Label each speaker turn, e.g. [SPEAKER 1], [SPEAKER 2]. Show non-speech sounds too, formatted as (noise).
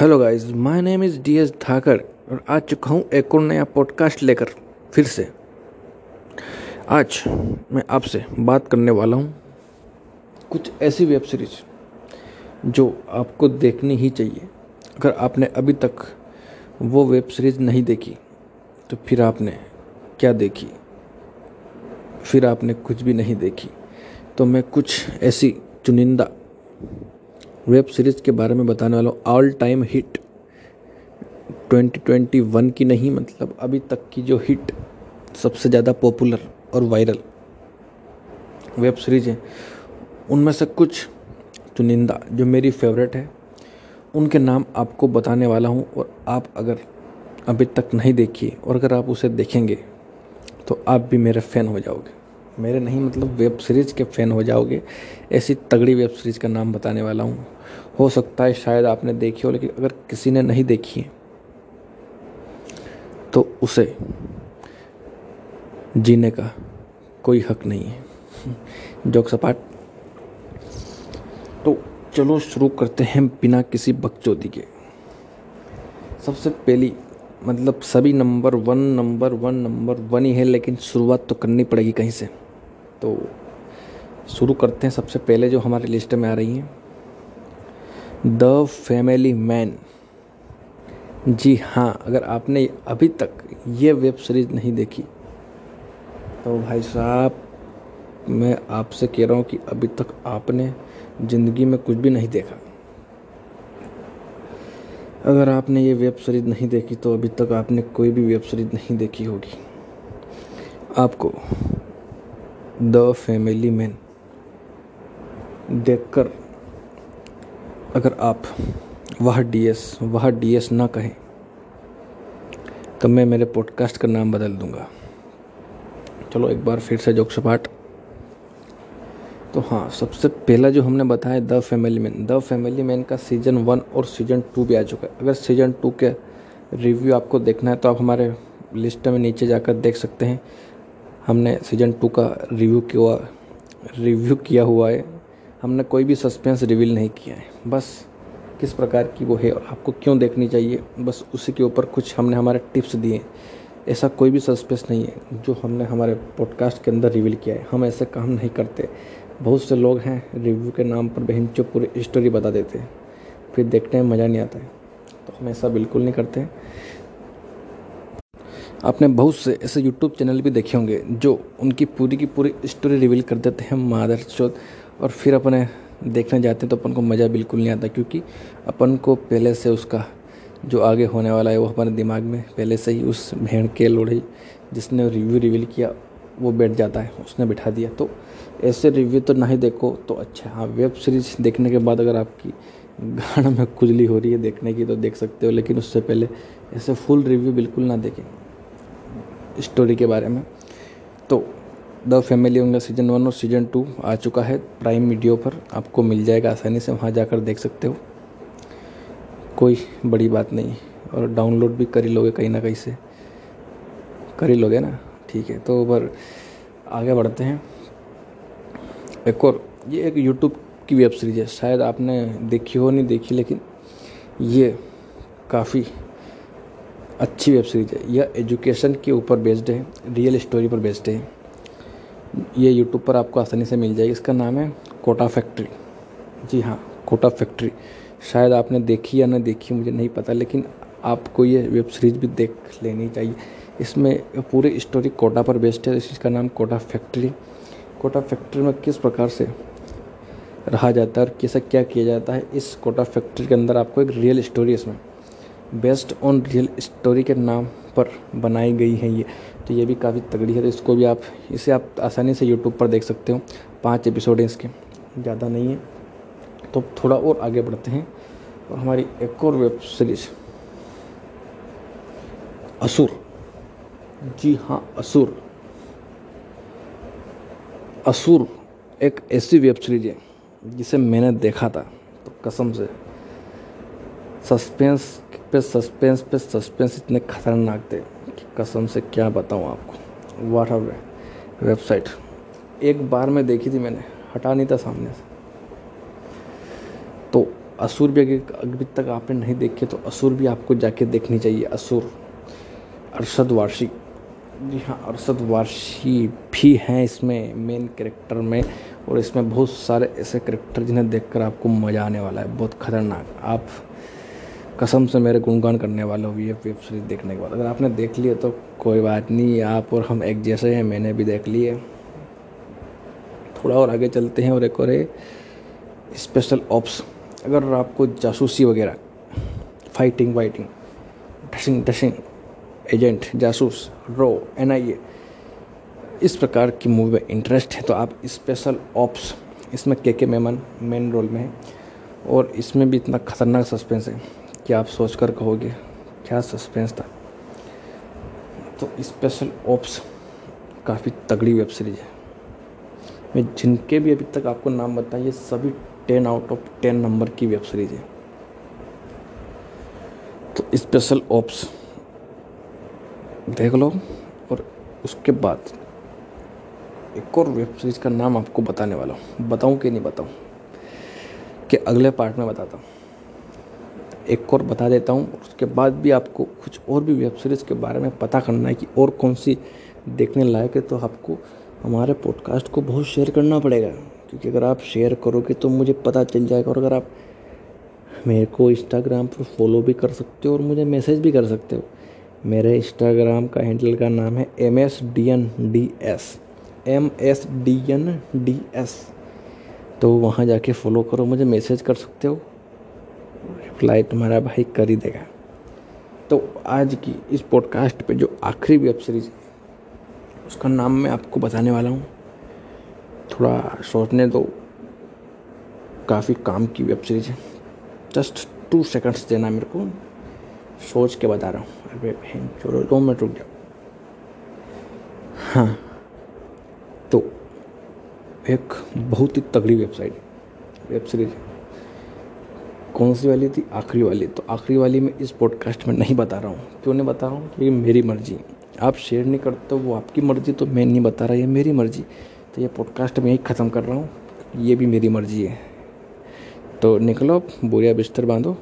[SPEAKER 1] Hello guys my name is D S Dhakar और आ चुका हूँ एक और नया पॉडकास्ट लेकर फिर से। आज मैं आपसे बात करने वाला हूँ कुछ ऐसी वेब सीरीज़ जो आपको देखनी ही चाहिए। अगर आपने अभी तक वो वेब सीरीज़ नहीं देखी तो फिर आपने क्या देखी? फिर आपने कुछ भी नहीं देखी तो मैं कुछ ऐसी चुनिंदा वेब सीरीज़ के बारे में बताने वाला हूँ। ऑल टाइम हिट 2021 की नहीं मतलब अभी तक की जो हिट सबसे ज़्यादा पॉपुलर और वायरल वेब सीरीज़ है। उनमें से कुछ चुनिंदा, जो मेरी फेवरेट है, उनके नाम आपको बताने वाला हूँ और आप अगर अभी तक नहीं देखिए और अगर आप उसे देखेंगे तो आप भी मेरे फ़ैन हो जाओगे। मेरे नहीं मतलब वेब सीरीज़ के फ़ैन हो जाओगे। ऐसी तगड़ी वेब सीरीज़ का नाम बताने वाला हूँ। हो सकता है शायद आपने देखी हो, लेकिन अगर किसी ने नहीं देखी है तो उसे जीने का कोई हक नहीं है। (laughs) जोक सपाट तो चलो शुरू करते हैं बिना किसी बकचोदी के। सबसे पहली मतलब सभी number one number one number one ही है, लेकिन शुरुआत तो करनी पड़ेगी कहीं से। तो शुरू करते हैं सबसे पहले जो हमारे लिस्ट में आ रही हैं। The family man. जी हाँ अगर आपने अभी तक ये वेब सीरीज़ नहीं देखी तो भाई साहब, मैं आपसे कह रहा हूँ कि अभी तक आपने ज़िंदगी में कुछ भी नहीं देखा। अगर आपने ये वेब सीरीज़ नहीं देखी तो अभी तक आपने कोई भी वेब सीरीज़ नहीं देखी होगी। आपको द फैमिली मैन। देखकर अगर आप वह डीएस वह डीएस ना कहें तो मैं मेरे पॉडकास्ट का नाम बदल दूँगा। चलो एक बार फिर से जोक सपाट तो हाँ सबसे पहला जो हमने बताया the family man. The family man का सीज़न वन और सीज़न टू भी आ चुका है। अगर सीज़न टू के रिव्यू आपको देखना है तो आप हमारे लिस्ट में नीचे जाकर देख सकते हैं। हमने सीज़न टू का रिव्यू किया रिव्यू किया हुआ है। हमने कोई भी सस्पेंस रिवील नहीं किया है। बस किस प्रकार की वो है और आपको क्यों देखनी चाहिए? बस उसी के ऊपर कुछ हमने हमारे टिप्स दिए। ऐसा कोई भी सस्पेंस नहीं है जो हमने हमारे पॉडकास्ट के अंदर रिवील किया है। हम ऐसे काम नहीं करते। बहुत से लोग हैं रिव्यू के नाम पर बहन चो पूरी स्टोरी बता देते हैं। फिर देखने में मज़ा नहीं आता है। तो हम ऐसा बिल्कुल नहीं करते। आपने बहुत से ऐसे यूट्यूब चैनल भी देखे होंगे जो उनकी पूरी की पूरी स्टोरी रिवील कर देते हैं मादर चौथ और फिर अपने देखने जाते हैं तो अपन को मज़ा बिल्कुल नहीं आता क्योंकि अपन को पहले से उसका जो आगे होने वाला है वो हमारे दिमाग में पहले से ही उस भेड़ के लोढ़ी जिसने रिव्यू रिवील किया, वो बैठ जाता है, उसने बिठा दिया। तो ऐसे रिव्यू तो नहीं देखो तो अच्छा हाँ। वेब सीरीज़ देखने के बाद अगर आपकी गाड़ में खुजली हो रही है देखने की तो देख सकते हो, लेकिन उससे पहले ऐसे फुल रिव्यू बिल्कुल ना देखें। स्टोरी के बारे में। तो द फैमिली उनका सीज़न वन और सीज़न टू आ चुका है प्राइम वीडियो पर। आपको मिल जाएगा आसानी से, वहाँ जाकर देख सकते हो। कोई बड़ी बात नहीं, और डाउनलोड भी कर ही लोगे कहीं ना कहीं से। कर ही लोगे ना? ठीक है तो पर आगे बढ़ते हैं। एक और, ये एक यूट्यूब की वेब सीरीज़ है। शायद आपने देखी हो, नहीं देखी, लेकिन ये काफ़ी अच्छी वेब सीरीज़ है। यह एजुकेशन के ऊपर बेस्ड है रियल स्टोरी पर बेस्ड है। ये यूट्यूब पर आपको आसानी से मिल जाएगी। इसका नाम है कोटा फैक्ट्री जी हाँ कोटा फैक्ट्री शायद आपने देखी या ना देखी, मुझे नहीं पता, लेकिन आपको ये वेब सीरीज़ भी देख लेनी चाहिए। इसमें पूरी स्टोरी कोटा पर बेस्ड है। इसका नाम कोटा फैक्ट्री कोटा फैक्ट्री में किस प्रकार से रहा जाता है और कैसे क्या किया जाता है, इस कोटा फैक्ट्री के अंदर आपको एक रियल स्टोरी इसमें। बेस्ड ऑन रियल स्टोरी के नाम पर बनाई गई है ये। तो ये भी काफ़ी तगड़ी है तो इसको भी आप, इसे आप आसानी से यूट्यूब पर देख सकते हो। पाँच एपिसोड हैं इसके, ज़्यादा नहीं है। तो थोड़ा और आगे बढ़ते हैं, और हमारी एक और वेब सीरीज़ असुर। जी हाँ असुर। असुर एक ऐसी वेब सीरीज़ है, जिसे मैंने देखा था तो कसम से। सस्पेंस पे सस्पेंस पे सस्पेंस इतने खतरनाक थे कि कसम से क्या बताऊँ आपको। वाट वेबसाइट एक बार में देखी थी मैंने, हटा नहीं था सामने से। तो असुर भी अभी तक आपने नहीं देखी तो असुर भी आपको जाके देखनी चाहिए। असुर, अरशद वारसी। जी हाँ अरशद वारसी भी हैं इसमें मेन कैरेक्टर में। और इसमें बहुत सारे ऐसे करेक्टर जिन्हें देखकर आपको मज़ा आने वाला है। बहुत खतरनाक। आप कसम से मेरे गुणगान करने वाला हूँ ये वेब सीरीज़ देखने के बाद। अगर आपने देख लिया तो कोई बात नहीं, आप और हम एक जैसे हैं, मैंने भी देख लिए थोड़ा और आगे चलते हैं और एक और स्पेशल ऑप्स अगर आपको जासूसी वगैरह फाइटिंग वाइटिंग डशिंग डशिंग एजेंट जासूस रो एनआईए इस प्रकार की मूवी में इंटरेस्ट है तो आप स्पेशल ऑप्स इसमें के के मेमन मेन रोल में है, और इसमें भी इतना खतरनाक सस्पेंस है। कि आप सोच कर कहोगे, क्या सस्पेंस था? तो स्पेशल ऑप्स काफ़ी तगड़ी वेब सीरीज़ है। मैं जिनके भी अभी तक आपको नाम बताया ये सभी ten out of ten number की वेब सीरीज़ है। तो स्पेशल ऑप्स देख लो और उसके बाद एक और वेब सीरीज़ का नाम आपको बताने वाला हूँ। बताऊँ कि नहीं बताऊँ? कि अगले पार्ट में बताता हूँ। एक और बता देता हूँ उसके बाद भी आपको कुछ और भी वेब सीरीज़ के बारे में पता करना है कि और कौन सी देखने लायक है तो आपको हमारे पॉडकास्ट को बहुत शेयर करना पड़ेगा। क्योंकि अगर आप शेयर करोगे तो मुझे पता चल जाएगा, और अगर आप मेरे को इंस्टाग्राम पर फॉलो भी कर सकते हो और मुझे मैसेज भी कर सकते हो। मेरे इंस्टाग्राम का हैंडल का नाम है M S D N D S M S D N D S तो वहाँ जाके फॉलो करो, मुझे मैसेज कर सकते हो। रिप्लाई तुम्हारा भाई कर ही देगा। तो आज की इस पॉडकास्ट पे जो आखिरी वेब सीरीज़ है, उसका नाम मैं आपको बताने वाला हूँ। थोड़ा सोचने दो, काफ़ी काम की वेब सीरीज़ है। जस्ट टू सेकंड्स देना मेरे को, सोच के बता रहा हूँ। अरे बहन, चलो, दो मिनट रुक जाओ। हाँ तो एक बहुत ही तगड़ी वेबसाइट है वेब सीरीज़ कौन सी वाली थी? आखिरी वाली। तो आखिरी वाली मैं इस पॉडकास्ट में नहीं बता रहा हूँ। क्यों नहीं बता रहा हूँ? क्योंकि मेरी मर्ज़ी। आप शेयर नहीं करते वो आपकी मर्ज़ी तो मैं नहीं बता रहा, ये मेरी मर्ज़ी। तो ये पॉडकास्ट मैं ही ख़त्म कर रहा हूँ। ये भी मेरी मर्ज़ी है। तो निकलो बोरिया बिस्तर बांधो।